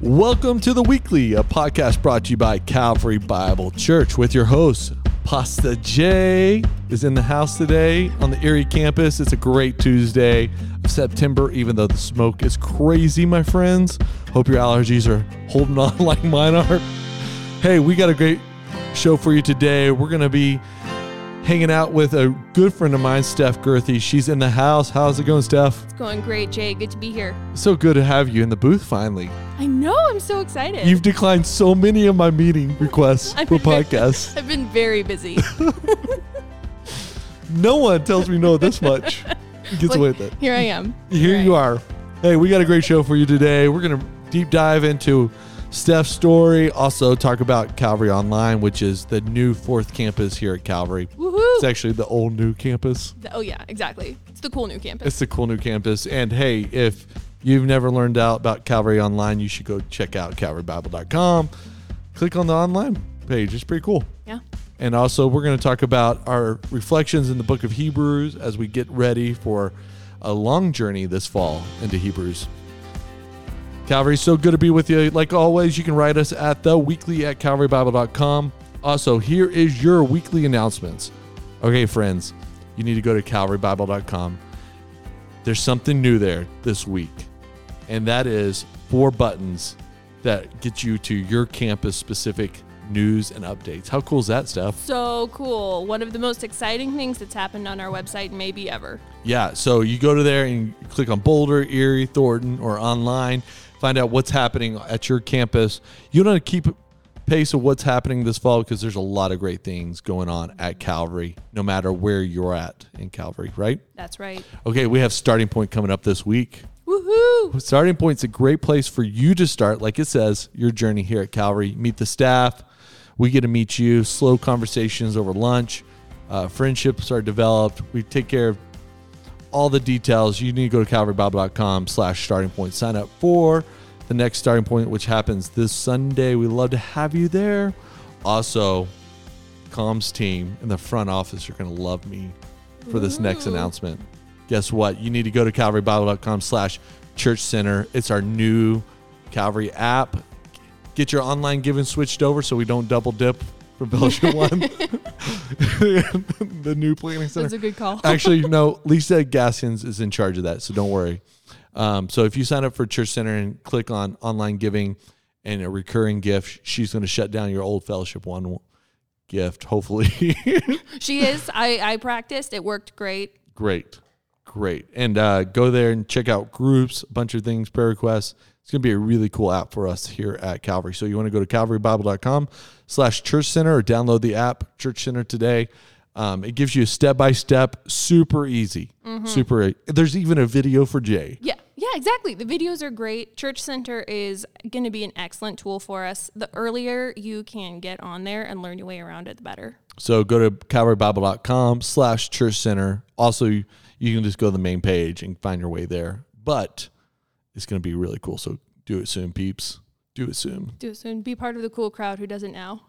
Welcome to the Weekly, a podcast brought to you by Calvary Bible Church with your host, Pastor Jay is in the house today on the Erie campus. It's a great Tuesday of September, even though the smoke is crazy, my friends. Hope your allergies are holding on like mine are. Hey, we got a great show for you today. We're going to be hanging out with a good friend of mine, Steph Girthy. She's in the house. How's it going, Steph? It's going great, Jay. Good to be here. So good to have you in the booth finally. I know. I'm so excited. You've declined so many of my meeting requests for podcasts. I've been very busy. No one tells me no this much. Gets Look, away with it. Here I am. Here I you am. are. Hey, we got a great show for you today. We're going to deep dive into Steph's story, also talk about Calvary Online, which is the new fourth campus here at Calvary. Woohoo! It's actually the old new campus. Oh yeah, exactly. It's the cool new campus. It's the cool new campus. And hey, if you've never learned out about Calvary Online, you should go check out calvarybible.com. Click on the online page. It's pretty cool. yeah. And also, we're going to talk about our reflections in the book of Hebrews as we get ready for a long journey this fall into Hebrews. Calvary, so good to be with you. Like always, you can write us at the weekly at calvarybible.com. Also, here is your weekly announcements. Okay, friends, you need to go to calvarybible.com. There's something new there this week, and that is four buttons that get you to your campus specific news and updates. How cool is that Steph? So cool. One of the most exciting things that's happened on our website maybe ever. Yeah, so you go to there and click on Boulder, Erie, Thornton, or online, find out what's happening at your campus. You want to keep pace of what's happening this fall because there's a lot of great things going on at Calvary, no matter where you're at in Calvary, right? That's right. Okay, we have Starting Point coming up this week. Woohoo! Starting Point's a great place for you to start, like it says, your journey here at Calvary. Meet the staff. We get to meet you. Slow conversations over lunch. Uh, friendships are developed. We take care of all the details. You need to go to calvarybible.com slash starting point. Sign up for the next starting point, which happens this Sunday. We love to have you there. Also, comms team in the front office are going to love me for this next announcement. Guess what? You need to go to calvarybible.com slash church center. It's our new Calvary app. Get your online giving switched over so we don't double dip for Belgium one. the new planning center. That's a good call. Actually, no, Lisa Gaskins is in charge of that, so don't worry. Um, so if you sign up for Church Center and click on online giving and a recurring gift, she's going to shut down your old fellowship one gift. Hopefully, she is. I, I practiced. It worked great. great, great. And uh, go there and check out groups, a bunch of things, prayer requests. It's going to be a really cool app for us here at Calvary. So you want to go to calvarybible.com slash church center or download the app Church Center today. Um, it gives you a step by step, super easy, super. There's even a video for Jay. Yeah, exactly. The videos are great. Church Center is going to be an excellent tool for us. The earlier you can get on there and learn your way around it, the better. So go to calvarybible.com slash church center. Also, you, can just go to the main page and find your way there. But it's going to be really cool. So do it soon, peeps. Do it soon. Do it soon. Be part of the cool crowd who doesn't now.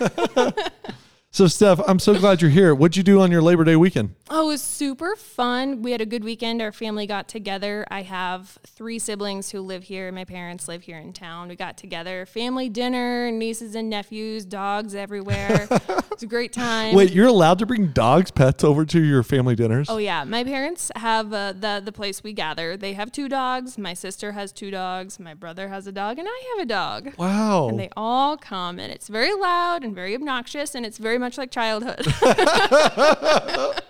So, Steph, I'm so glad you're here. What'd you do on your Labor Day weekend? Oh, it was super fun. We had a good weekend. Our family got together. I have three siblings who live here. My parents live here in town. We got together, family dinner, nieces and nephews, dogs everywhere. it's a great time. Wait, you're allowed to bring dogs, pets over to your family dinners? Oh yeah, my parents have uh, the the place we gather. They have two dogs. My sister has two dogs. My brother has a dog, and I have a dog. wow. And they all come, and it's very loud and very obnoxious, and it's very much like childhood.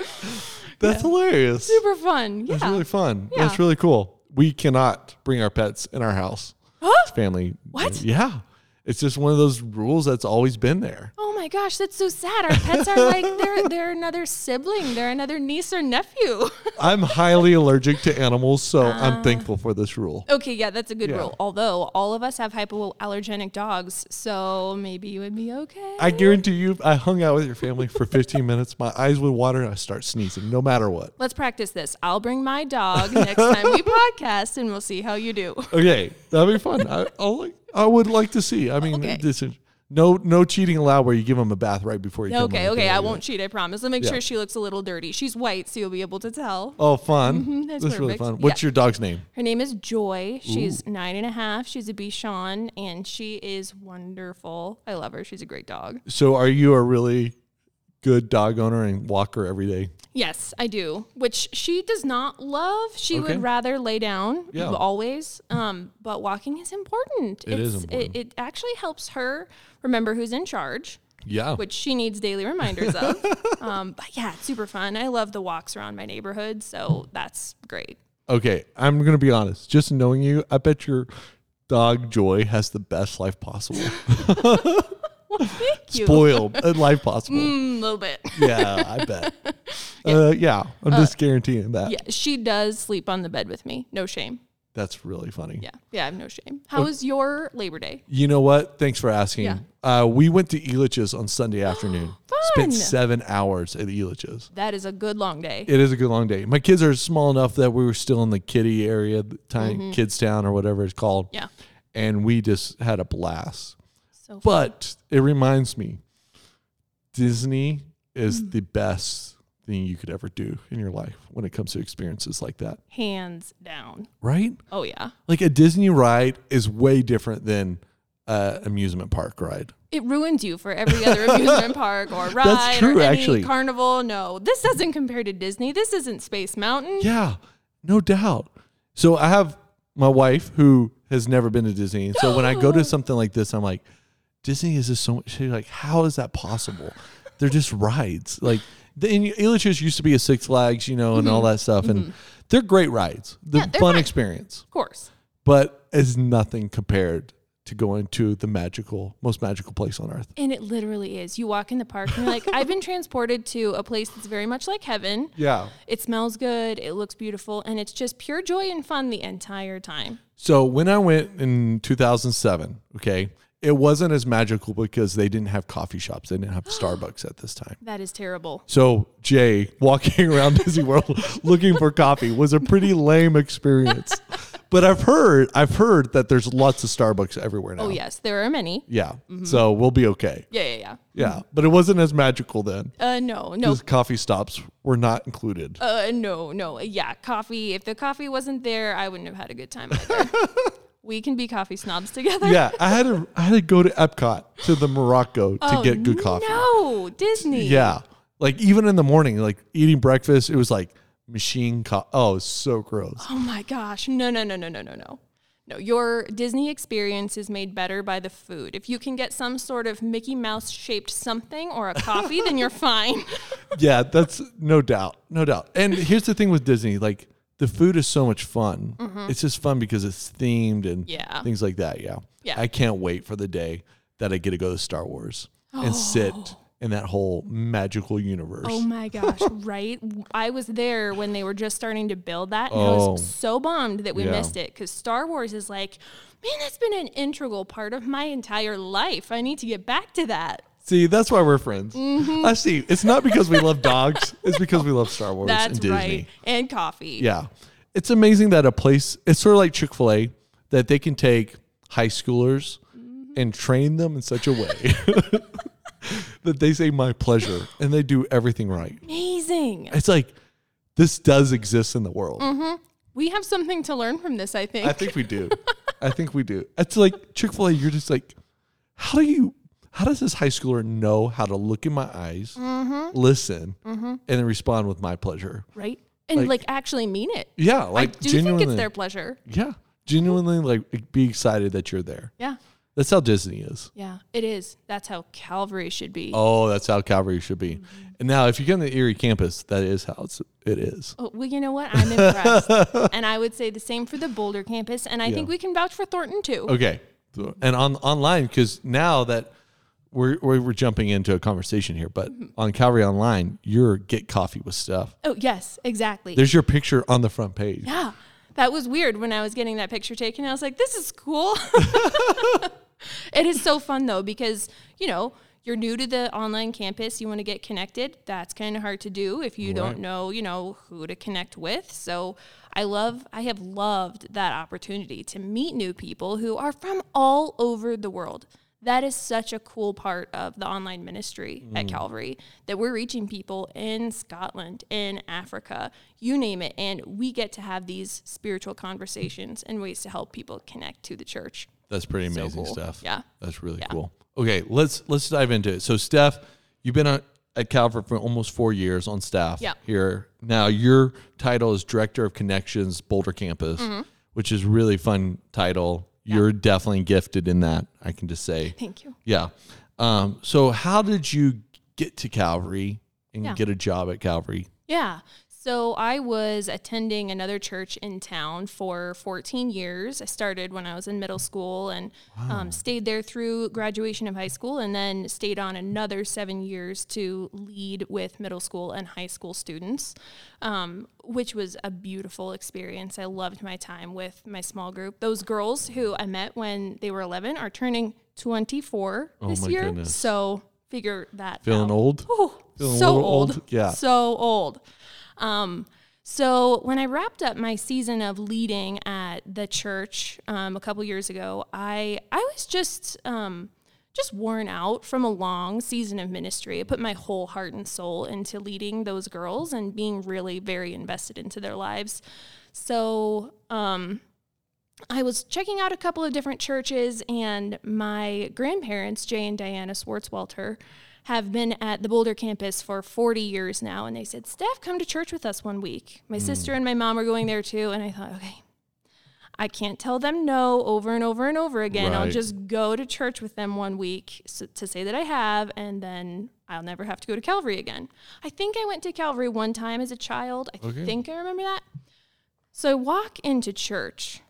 That's hilarious. Super fun. Yeah. That's really fun. Yeah. That's really cool. We cannot bring our pets in our house. Huh? It's family. What? Yeah. It's just one of those rules that's always been there. Oh my gosh, that's so sad. Our pets are like they're they're another sibling. They're another niece or nephew. I'm highly allergic to animals, so I'm uh, thankful for this rule. okay, yeah, that's a good Yeah. rule. Although all of us have hypoallergenic dogs, so maybe you would be okay. I guarantee you, I hung out with your family for 15 minutes, my eyes would water and I start sneezing, no matter what. Let's practice this. I'll bring my dog next time we podcast, and we'll see how you do. Okay, that'd be fun. I, I'll, like- I would like to see. I mean, Okay. this is No, no cheating allowed. Where you give them a bath right before you. Okay, okay, I won't cheat. I promise. I'll make Yeah. sure she looks a little dirty. She's white, so you'll be able to tell. Oh, fun! Mm-hmm, that's That's really fun. What's Yeah. your dog's name? Her name is Joy. She's nine and a half. She's a Bichon, and she is wonderful. I love her. She's a great dog. So, are you a really good dog owner and walk her every day? Yes, I do. Which she does not love. She Okay. would rather lay down Yeah. always. Um, but walking is important. It is It's- important. It, it actually helps her remember who's in charge, Yeah. which she needs daily reminders of. um, but yeah, it's super fun. I love the walks around my neighborhood, so that's great. Okay, I'm gonna be honest. Just knowing you, I bet your dog Joy has the best life possible. Thank you. Spoiled uh, life possible. Mm, a little bit. Yeah, I bet. Uh, yeah, I'm just guaranteeing that. Yeah, she does sleep on the bed with me. No shame. That's really funny. Yeah, yeah, I have no shame. How was your Labor Day? You know what? Thanks for asking. Yeah. Uh, we went to Elitch's on Sunday afternoon. Spent seven hours at Elitch's. That is a good long day. It is a good long day. My kids are small enough that we were still in the kiddie area, the tiny kids town or whatever it's called. Mm-hmm. Yeah. And we just had a blast. So. But it reminds me, Disney is Mm. the best thing you could ever do in your life when it comes to experiences like that. hands down. Right? Oh yeah. Like a Disney ride is way different than a amusement park ride. It ruins you for every other amusement park or ride true, or any actually. carnival. No, this doesn't compare to Disney. This isn't Space Mountain. Yeah, no doubt. So I have my wife who has never been to Disney. And so when I go to something like this, I'm like, Disney is just so much. She's like, how is that possible? They're just rides. Like, the Elitch's used to be a Six Flags, you know, and all that stuff. And they're great rides. They're Mm-hmm. Yeah, they're fun fun. experience, Of course. but it's nothing compared to going to the magical, most magical place on earth. And it literally is. You walk in the park and you're like, I've been transported to a place that's very much like heaven. Yeah. It smells good, it looks beautiful, and it's just pure joy and fun the entire time. So when I went in 2007, okay, it wasn't as magical because they didn't have coffee shops. They didn't have Starbucks at this time. That is terrible. So Jay walking around Disney World looking for coffee was a pretty lame experience. But I've heard I've heard that there's lots of Starbucks everywhere now. Oh, yes, there are many. Yeah. So we'll be okay. Yeah, yeah, yeah. Yeah. But it wasn't as magical then. Uh, no, no, Because coffee stops were not included. uh, no, no. Yeah, coffee. If the coffee wasn't there, I wouldn't have had a good time either. we can be coffee snobs together. yeah. I had to I had to go to Epcot to the Morocco to Oh, get good coffee. No, Disney. Yeah. Like even in the morning, like eating breakfast, it was like machine co- Oh, so gross. Oh my gosh. No, no, no, no, no, no, no. No, your Disney experience is made better by the food. If you can get some sort of Mickey Mouse shaped something or a coffee, then you're fine. yeah, that's no doubt. No doubt. And here's the thing with Disney, like the food is so much fun. It's just fun because it's themed and Mm-hmm. Yeah. things like that. Yeah. Yeah. I can't wait for the day that I get to go to Star Wars and sit in that whole magical universe. Oh my gosh, right? I was there when they were just starting to build that, and I Oh. was so bummed that we Yeah. missed it because Star Wars is like, man, that's been an integral part of my entire life. I need to get back to that. See, that's why we're friends. Mm-hmm. I see. It's not because we love dogs, it's because we love Star Wars That's and Disney. right. And coffee. Yeah. It's amazing that a place, it's sort of like Chick fil A, that they can take high schoolers and train them in such a way that they say, my pleasure, and they do everything right. Amazing. It's like, this does exist in the world. We have something to learn from this, I think. I think we do. I think we do. It's like Chick fil A, you're just like, how do you, how does this high schooler know how to look in my eyes, mm-hmm. listen, mm-hmm. and then respond with my pleasure? right? And Like- like, actually mean it. Yeah. I Like, do think it's their pleasure. Yeah. Genuinely, like, be excited that you're there. Yeah. That's how Disney is. Yeah, it is. That's how Calvary should be. Oh, that's how Calvary should be. Mm-hmm. And now, if you come to the Erie campus, that is how it's, it is. Oh, well, you know what? I'm impressed. and I would say the same for the Boulder campus. And I think we can vouch for Thornton too. Okay. And on online, because now that we're, we're we're jumping into a conversation here, but mm-hmm. on Calvary Online, you're get coffee with Steph. Oh, yes, exactly. There's your picture on the front page. yeah. That was weird when I was getting that picture taken. I was like, this is cool. it is so fun though, because, you know, you're new to the online campus, you want to get connected. That's kind of hard to do if you Right. don't know, you know, who to connect with. So I love, I have loved that opportunity to meet new people who are from all over the world. That is such a cool part of the online ministry at mm. Calvary that we're reaching people in Scotland, in Africa, you name it. And we get to have these spiritual conversations and ways to help people connect to the church. That's pretty So amazing cool. stuff. Yeah. That's really Yeah. cool. Okay, let's let's dive into it. So Steph, you've been on, at Calvary for almost four years on staff Yeah. here. Now your title is Director of Connections Boulder Campus, mm-hmm. which is really fun title. Yeah. You're definitely gifted in that, I can just say. Thank you. Yeah. Um, so how did you get to Calvary and Yeah. get a job at Calvary? Yeah. So I was attending another church in town for 14 years. I started when I was in middle school and um, stayed there through graduation of high school, and then stayed on another seven years to lead with middle school and high school students, um, which was a beautiful experience. I loved my time with my small group. Those girls who I met when they were 11 are turning 24 Oh this year. goodness. So figure that Feeling out. old? Ooh, Feeling so old. old? Yeah. So old. Um, so when I wrapped up my season of leading at the church um, a couple years ago, I I was just um, just worn out from a long season of ministry. I put my whole heart and soul into leading those girls and being really very invested into their lives. So um, I was checking out a couple of different churches, and my grandparents, Jay and Diana Swartzwelter, have been at the Boulder campus for 40 years now. And they said, Steph, come to church with us one week. My hmm. sister and my mom are going there too. And I thought, okay, I can't tell them no over and over and over again. I'll just go to church with them one week so, to say that I have, and then I'll never have to go to Calvary again. I think I went to Calvary one time as a child. I Okay. think I remember that. So I walk into church,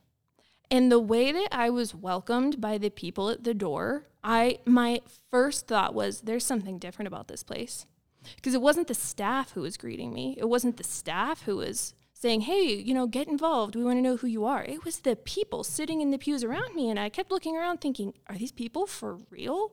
and the way that I was welcomed by the people at the door, I my first thought was there's something different about this place. Because it wasn't the staff who was greeting me. It wasn't the staff who was saying, "Hey, you know, get involved. We want to know who you are." It was the people sitting in the pews around me, and I kept looking around thinking, "Are these people for real?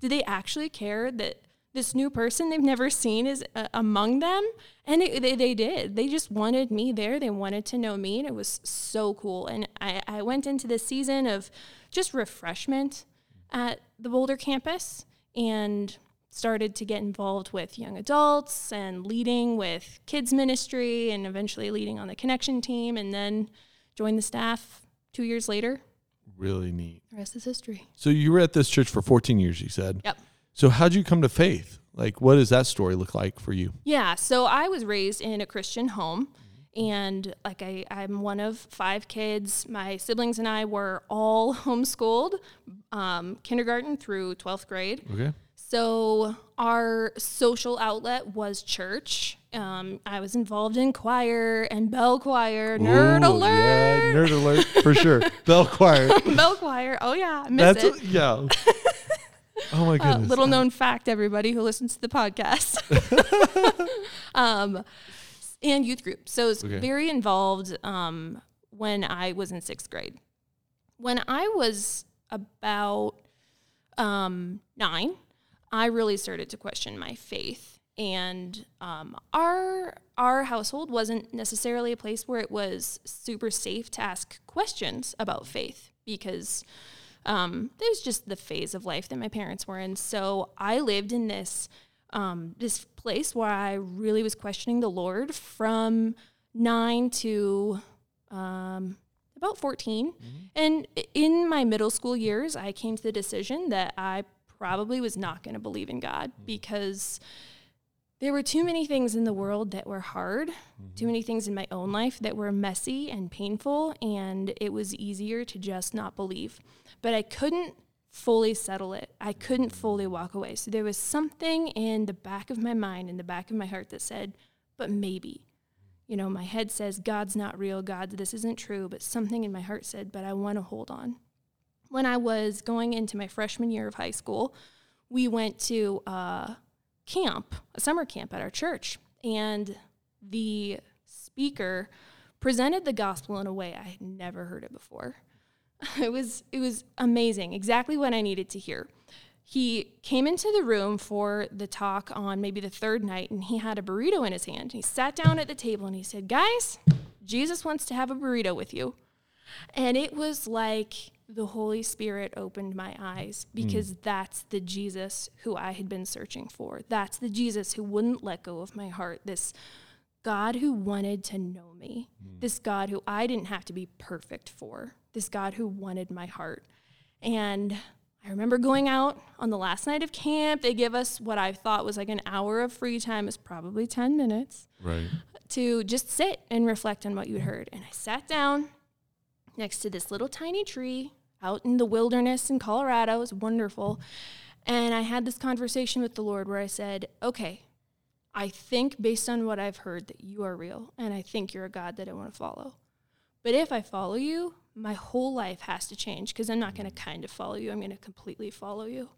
Do they actually care that this new person they've never seen is uh, among them?" And it, they, they did. They just wanted me there. They wanted to know me, and it was so cool. And I, I went into this season of just refreshment at the Boulder campus and started to get involved with young adults and leading with kids ministry and eventually leading on the connection team and then joined the staff two years later. Really neat. The rest is history. So you were at this church for 14 years, you said. Yep. So how'd you come to faith? Like, what does that story look like for you? Yeah, so I was raised in a Christian home. And like I, I'm one of five kids. My siblings and I were all homeschooled, um, kindergarten through 12th grade. Okay. So our social outlet was church. Um, I was involved in choir and bell choir. Nerd Ooh, alert! Yeah, nerd alert for sure. Bell choir. bell choir. Oh yeah, I miss That's it. yeah. Oh my Uh, goodness. little known fact, everybody who listens to the podcast. um, and youth group. So I was Okay. very involved um, when I was in sixth grade. When I was about um, nine, I really started to question my faith. And um, our our household wasn't necessarily a place where it was super safe to ask questions about faith because um, it was just the phase of life that my parents were in. So I lived in this um, this place where I really was questioning the Lord from nine to um, about 14. And in my middle school years, I came to the decision that I probably was not going to believe in God because there were too many things in the world that were hard, too many things in my own life that were messy and painful, and it was easier to just not believe. But I couldn't fully settle it. I couldn't fully walk away. So there was something in the back of my mind, in the back of my heart that said, but maybe. You know, my head says, God's not real, God, this isn't true, but something in my heart said, but I want to hold on. When I was going into my freshman year of high school, we went to uh, camp, a summer camp at our church, and the speaker presented the gospel in a way I had never heard it before. It was it was amazing, exactly what I needed to hear. He came into the room for the talk on maybe the third night, and he had a burrito in his hand. He sat down at the table and he said, "Guys, Jesus wants to have a burrito with you." And it was like the Holy Spirit opened my eyes hmm. because that's the Jesus who I had been searching for. That's the Jesus who wouldn't let go of my heart. This God who wanted to know me. Hmm. This God who I didn't have to be perfect for. This God who wanted my heart. And I remember going out on the last night of camp. They give us what I thought was like an hour of free time. It's probably 10 minutes Right. to just sit and reflect on what you'd heard. And I sat down next to this little tiny tree out in the wilderness in Colorado. It was wonderful. And I had this conversation with the Lord where I said, Okay, I think based on what I've heard that you are real, and I think you're a God that I want to follow. But if I follow you, my whole life has to change because I'm not going to mm. kind of follow you. I'm going to completely follow you.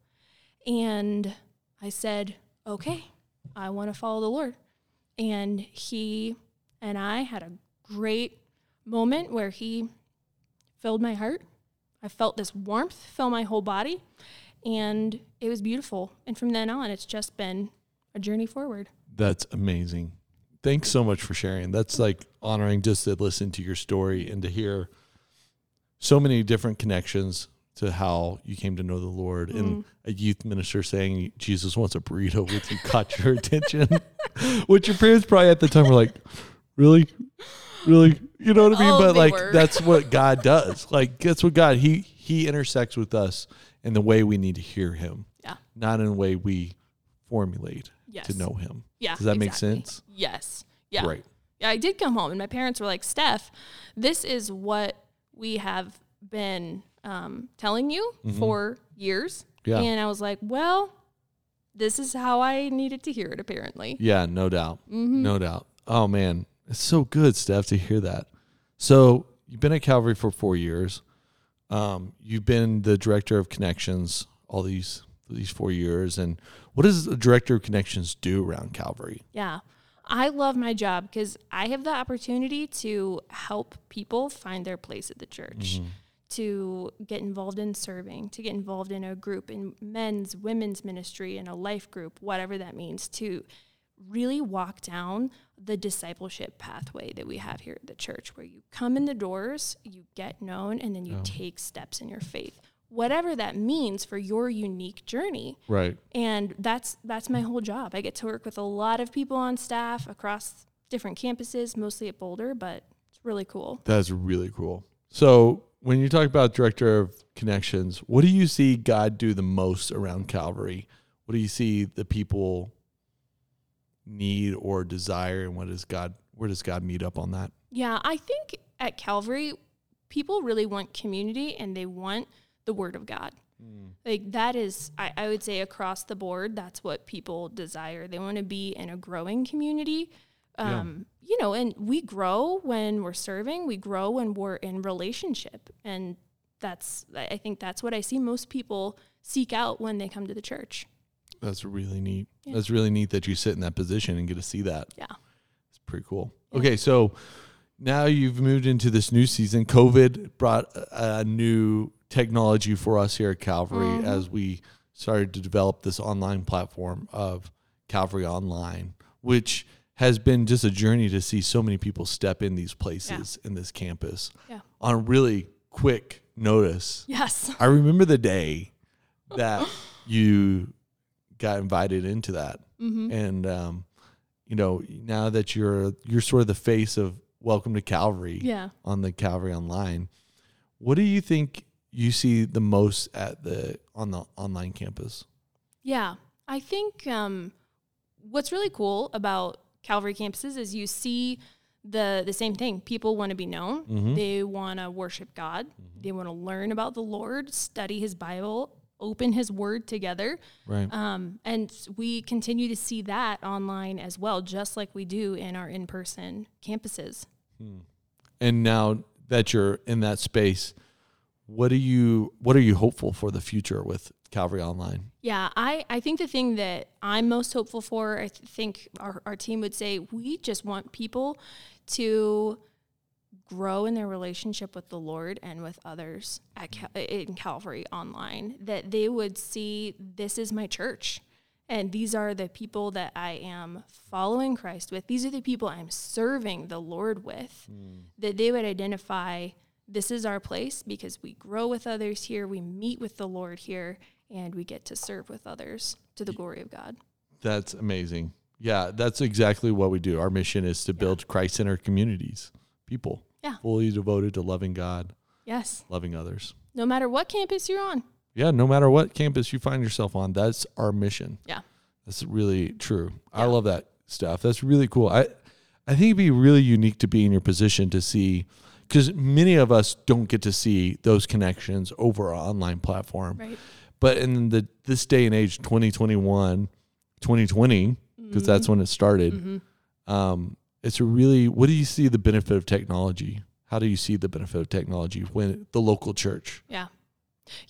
And I said, okay, I want to follow the Lord. And he and I had a great moment where he filled my heart. I felt this warmth fill my whole body, and it was beautiful. And from then on, it's just been a journey forward. That's amazing. Thanks so much for sharing. That's like honoring just to listen to your story and to hear so many different connections to how you came to know the Lord and mm-hmm. a youth minister saying Jesus wants a burrito with you caught your attention. Which your parents probably at the time were like, Really? Really? You know what I mean? Oh, but like were. that's what God does. Like that's what God he he intersects with us in the way we need to hear him. Yeah. Not in the way we formulate Yes. to know him. Yeah. Does that make sense? Yes. Yeah. Great. Yeah, I did come home, and my parents were like, "Steph, this is what we have been um, telling you for years." Mm-hmm. Yeah. And I was like, "Well, this is how I needed to hear it, apparently." Yeah, no doubt. Mm-hmm. No doubt. Oh man, it's so good, Steph, to hear that. So you've been at Calvary for four years. Um, you've been the director of connections all these these four years. And what does the director of connections do around Calvary? Yeah. I love my job because I have the opportunity to help people find their place at the church, mm-hmm. to get involved in serving, to get involved in a group, in men's, women's ministry, in a life group, whatever that means, to really walk down the discipleship pathway that we have here at the church, where you come in the doors, you get known, and then you oh. take steps in your faith. Whatever that means for your unique journey Right. and that's that's my whole job. I get to work with a lot of people on staff across different campuses, mostly at Boulder, but it's really cool. That's really cool. So when you talk about director of connections, what do you see God do the most around Calvary? What do you see the people need or desire and what does God where does God meet up on that? Yeah, I think at Calvary, people really want community and they want the Word of God. Like that is, I, I would say across the board, that's what people desire. They want to be in a growing community. Yeah. Um, You know, and we grow when we're serving, we grow when we're in relationship. And that's, I think that's what I see most people seek out when they come to the church. That's really neat. Yeah. That's really neat that you sit in that position and get to see that. Yeah. It's pretty cool. Yeah. Okay, so now you've moved into this new season. COVID brought a new technology for us here at Calvary Mhm. as we started to develop this online platform of Calvary Online, which has been just a journey to see so many people step in these places in this campus Yeah. on really quick notice. Yes. I remember the day that you got invited into that, hmm and um, you know now that you're you're sort of the face of Welcome to Calvary Yeah. on the Calvary Online. What do you think you see the most at the on the online campus? Yeah, I think um, what's really cool about Calvary campuses is you see the the same thing. People want to be known. Mhm. They want to worship God. They want to learn about the Lord, study His Bible, open His Word together. Right. Um, and we continue to see that online as well, just like we do in our in person campuses. Hmm. And now that you're in that space, what are you what are you hopeful for the future with Calvary Online? Yeah, I, I think the thing that I'm most hopeful for, I th- think our, our team would say, we just want people to grow in their relationship with the Lord and with others at Cal- in Calvary online, that they would see this is my church. And these are the people that I am following Christ with. These are the people I'm serving the Lord with. Hmm. That they would identify this is our place because we grow with others here, we meet with the Lord here, and we get to serve with others to the glory of God. That's amazing. Yeah, that's exactly what we do. Our mission is to build Christ centered communities, people Yeah. fully devoted to loving God, Yes. loving others. No matter what campus you're on. Yeah, no matter what campus you find yourself on, that's our mission. Yeah. That's really true. I love that stuff. That's really cool. I I think it'd be really unique to be in your position to see because many of us don't get to see those connections over our online platform. Right. But in the this day and age, 2021, 2020, because that's when it started, Mhm. um, it's a really, what do you see the benefit of technology? How do you see the benefit of technology when the local church? Yeah.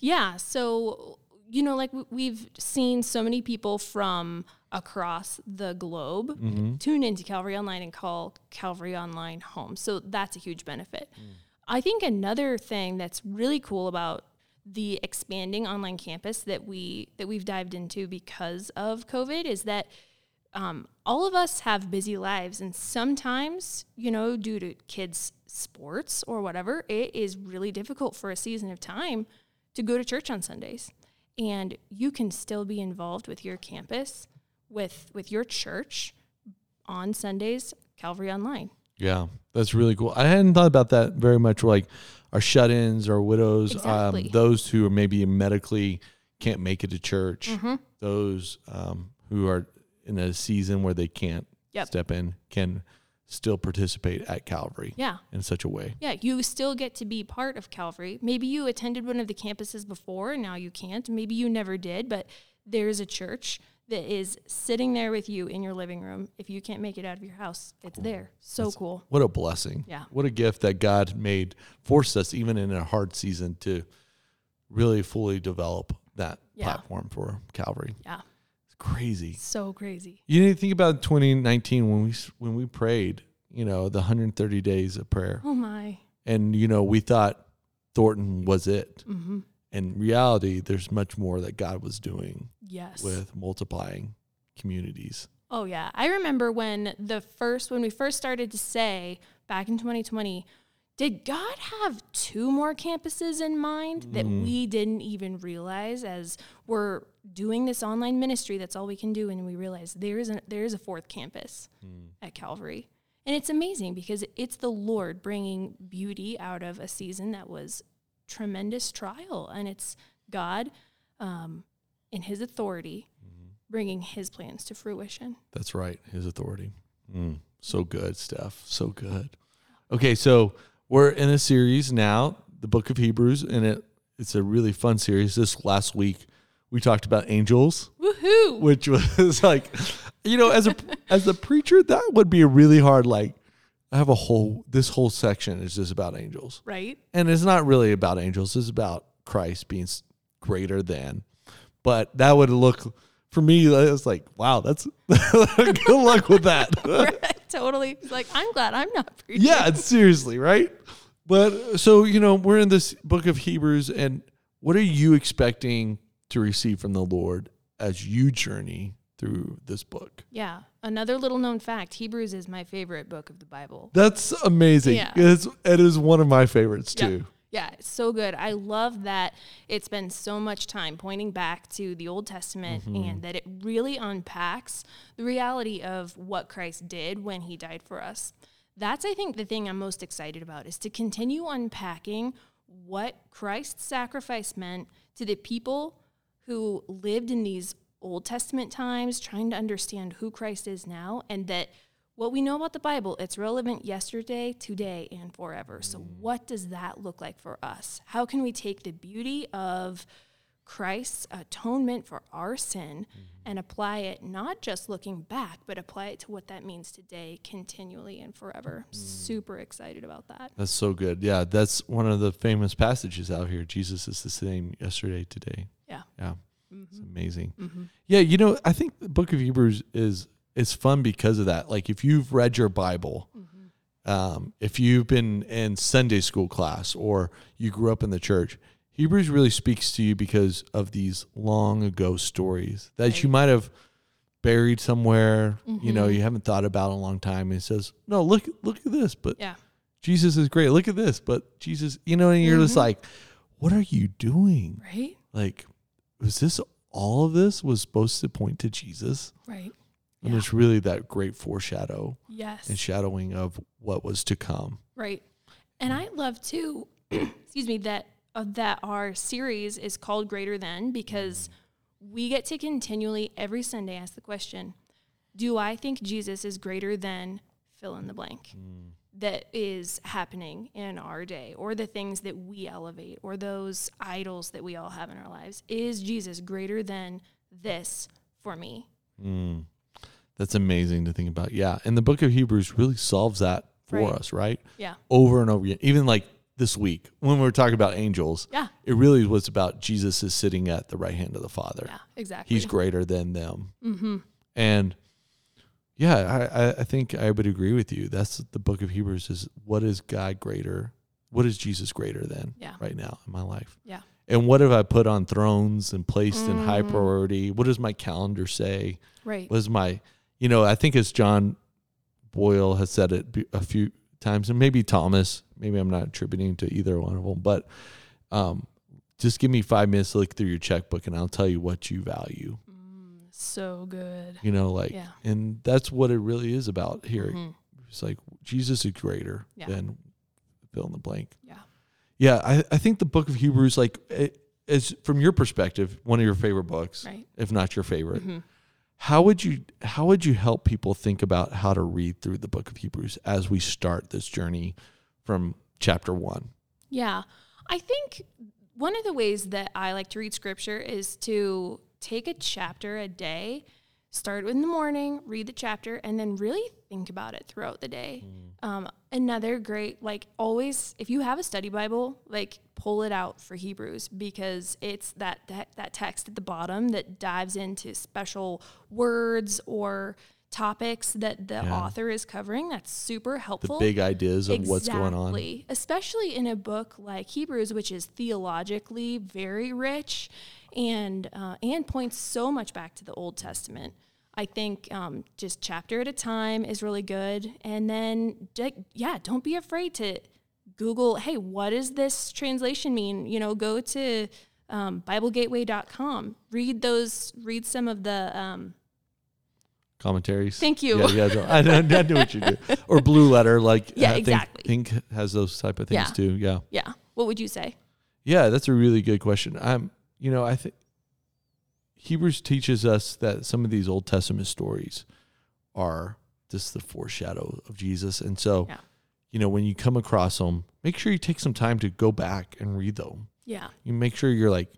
Yeah. So, you know, like we've seen so many people from across the globe Mm-hmm. tune into Calvary Online and call Calvary Online home. So that's a huge benefit. I think another thing that's really cool about the expanding online campus that we that we've dived into because of COVID is that um, all of us have busy lives, and sometimes, you know, due to kids' sports or whatever, it is really difficult for a season of time to go to church on Sundays. And you can still be involved with your campus, with with your church on Sundays, Calvary Online. Yeah, that's really cool. I hadn't thought about that very much. Like our shut-ins, our widows, Exactly. um, those who are maybe medically can't make it to church, Mm-hmm. those um, who are in a season where they can't Yep. step in can still participate at Calvary Yeah. in such a way. Yeah, you still get to be part of Calvary. Maybe you attended one of the campuses before and now you can't. Maybe you never did, but there's a church that is sitting there with you in your living room. If you can't make it out of your house, it's there. So cool. What a blessing! Yeah. what a gift that God made forced us even in a hard season to really fully develop that Yeah. platform for Calvary. Yeah. It's crazy. So crazy. You need to think about 2019 when we when we prayed, you know, the 130 days of prayer, Oh my. and you know, we thought Thornton was it. hmm In reality, there's much more that God was doing Yes. with multiplying communities. Oh yeah, I remember when the first when we first started to say back in 2020, did God have two more campuses in mind that we didn't even realize as we're doing this online ministry? That's all we can do, and we realize there is a, there is a fourth campus at Calvary, and it's amazing because it's the Lord bringing beauty out of a season that was tremendous trial, and it's God um, in His authority bringing His plans to fruition. That's right, His authority. Mm, so good, Steph. So good. Okay, so we're in a series now, the Book of Hebrews, and it it's a really fun series. This last week, we talked about angels. Woohoo! which was like, you know, as a as a preacher, that would be a really hard. Like, I have a whole this whole section is just about angels, Right? and it's not really about angels. It's about Christ being greater than. But that would look for me. It's like, wow, that's good luck with that. right. Totally. It's like, I'm glad I'm not preaching. yeah, seriously, right? But so you know, we're in this book of Hebrews, and what are you expecting to receive from the Lord as you journey through this book? Yeah. Another little known fact Hebrews is my favorite book of the Bible. That's amazing. Yeah. It's, it is one of my favorites Yeah. too. Yeah, it's so good. I love that it spends so much time pointing back to the Old Testament mm-hmm. and that it really unpacks the reality of what Christ did when he died for us. That's, I think, the thing I'm most excited about is to continue unpacking what Christ's sacrifice meant to the people who lived in these Old Testament times, trying to understand who Christ is now, and that what we know about the Bible, it's relevant yesterday, today, and forever. So, mm. what does that look like for us? How can we take the beauty of Christ's atonement for our sin mm-hmm. and apply it not just looking back, but apply it to what that means today, continually, and forever? Mm. Super excited about that. That's so good. Yeah, that's one of the famous passages out here. Jesus is the same yesterday, today. Yeah. Yeah. Mm-hmm. It's amazing. Mm-hmm. Yeah, you know, I think the book of Hebrews is is fun because of that. Like if you've read your Bible, Mm-hmm. um, if you've been in Sunday school class or you grew up in the church, Hebrews really speaks to you because of these long ago stories that you might have buried somewhere, you know, Mm-hmm. you haven't thought about in a long time. And it says, No, look look at this. But Yeah. Jesus is great. Look at this, but Jesus, you know, and you're just Mhm. like, what are you doing? Right? Like, was this all of this was supposed to point to Jesus? Right. And Yeah. it's really that great foreshadow Yes. and shadowing of what was to come. Right. And I love too, excuse me, that uh, that our series is called Greater Than because we get to continually every Sunday ask the question, do I think Jesus is greater than fill in the blank that is happening in our day or the things that we elevate or those idols that we all have in our lives? Is Jesus greater than this for me? Mm. That's amazing to think about. Yeah. And the book of Hebrews really solves that for Right. us, right? Yeah. Over and over again. Even like this week when we were talking about angels, Yeah. it really was about Jesus is sitting at the right hand of the Father. Yeah, exactly. He's greater than them. mm-hmm. And yeah, I, I- think I would agree with you. That's the book of Hebrews is what is God greater? What is Jesus greater than Yeah. right now in my life? Yeah. And what have I put on thrones and placed in high Mhm. priority? What does my calendar say? Right. Was my, you know, I think as John Boyle has said it a few times, and maybe Thomas, maybe I'm not attributing to either one of them, but um, just give me five minutes to look through your checkbook and I'll tell you what you value. Mm, so good. You know, like, Yeah. and that's what it really is about here. Mhm. It's like Jesus is greater Yeah. than fill in the blank. Yeah. Yeah, I, I think the book of Hebrews, like, it is from your perspective, one of your favorite books, Right. if not your favorite. Mhm. How would you how would you help people think about how to read through the book of Hebrews as we start this journey from chapter one? Yeah. I think one of the ways that I like to read scripture is to take a chapter a day, start in the morning, read the chapter, and then really think about it throughout the day. Um, another great, like always, if you have a study Bible, like pull it out for Hebrews because it's that, that, that text at the bottom that dives into special words or topics that the Yeah. author is covering. That's super The helpful big ideas of what's going on. Especially in a book like Hebrews, which is theologically very rich and uh, and points so much back to the Old Testament. I think um, just chapter at a time is really good, and then yeah, don't be afraid to Google. Hey, what does this translation mean? You know, go to um, BibleGateway.com. Read those. Read some of the. Um, Commentaries. thank you. Yeah, yeah, I, know- I knew what you do. Or Blue Letter, like Yeah, I think, exactly. think has those type of things Yeah. too. Yeah. yeah. What would you say? Yeah, that's a really good question. I'm, you know, I think Hebrews teaches us that some of these Old Testament stories are just the foreshadow of Jesus, and so, Yeah. you know, when you come across them, make sure you take some time to go back and read them. Yeah. You make sure you're like,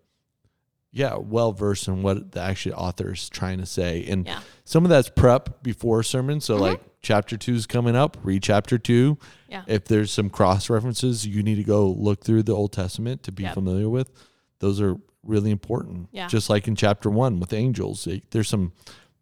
yeah, well versed in what the actual author is trying to say, and Yeah. some of that's prep before sermon. So, Mhm. like, chapter two is coming up. Read chapter two. Yeah. If there's some cross references you need to go look through the Old Testament to be Yep. familiar with, those are really important. Yeah. Just like in chapter one with angels, it- there's some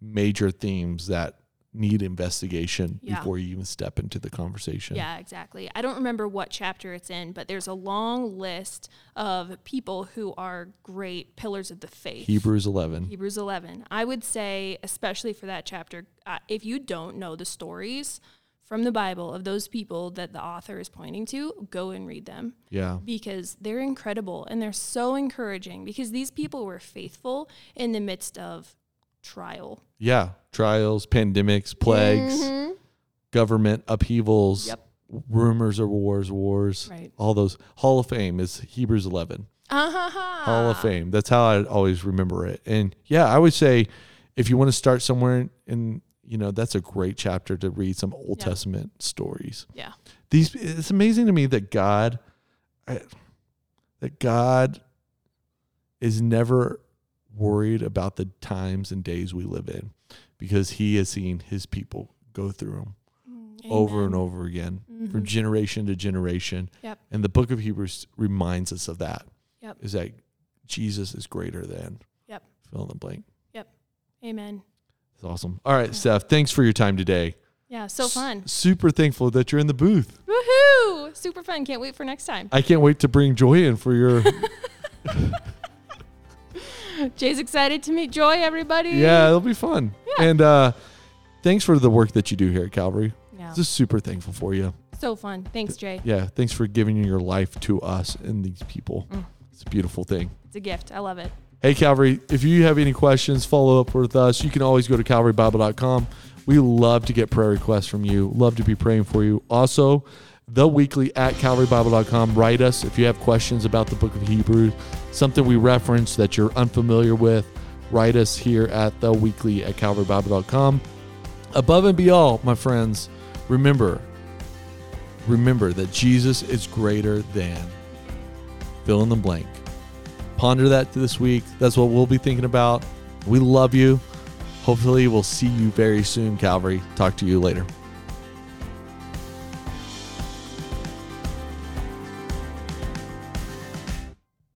major themes that need investigation Yeah. before you even step into the conversation. Yeah, exactly. I don't remember what chapter it's in, but there's a long list of people who are great pillars of the faith. Hebrews 11. Hebrews 11. I would say, especially for that chapter, uh, if you don't know the stories from the Bible of those people that the author is pointing to, go and read them Yeah. because they're incredible and they're so encouraging because these people were faithful in the midst of trial. Yeah. Trials, pandemics, plagues, Mhm. government upheavals, Yep. rumors of wars, wars, Right. all those. Hall of Fame is Hebrews 11. Uh-huh. Hall of Fame. That's how I always remember it. And yeah, I would say if you want to start somewhere in, you know, that's a great chapter to read some Old Yeah. Testament stories. Yeah. These it's amazing to me that God I, that God is never worried about the times and days we live in because he has seen his people go through them over and over again from Mhm. generation to generation. Yep. And the book of Hebrews reminds us of that. Yep. Is that Jesus is greater than Yep. fill in the blank. Yep amen. It's awesome. All right, Steph, thanks for your time today. Yeah, so fun. S- super thankful that you're in the booth. Woohoo! Super fun. Can't wait for next time. I can't wait to bring Joy in for your. Jay's excited to meet Joy, everybody. yeah, it'll be fun. Yeah. And uh, thanks for the work that you do here at Calvary. Yeah. Just super thankful for you. So fun. Thanks, Jay. Yeah, thanks for giving your life to us and these people. Mm. It's a beautiful thing. It's a gift. I love it. Hey, Calvary, if you have any questions, follow up with us. You can always go to calvarybible.com. We love to get prayer requests from you, love to be praying for you. Also, the weekly at calvarybible.com. Write us if you have questions about the book of Hebrews, something we reference that you're unfamiliar with. Write us here at the weekly at calvarybible.com. Above and beyond, my friends, remember, remember that Jesus is greater than fill in the blank. Ponder that this week. That's what we'll be thinking about. We love you. Hopefully, we'll see you very soon, Calvary. Talk to you later.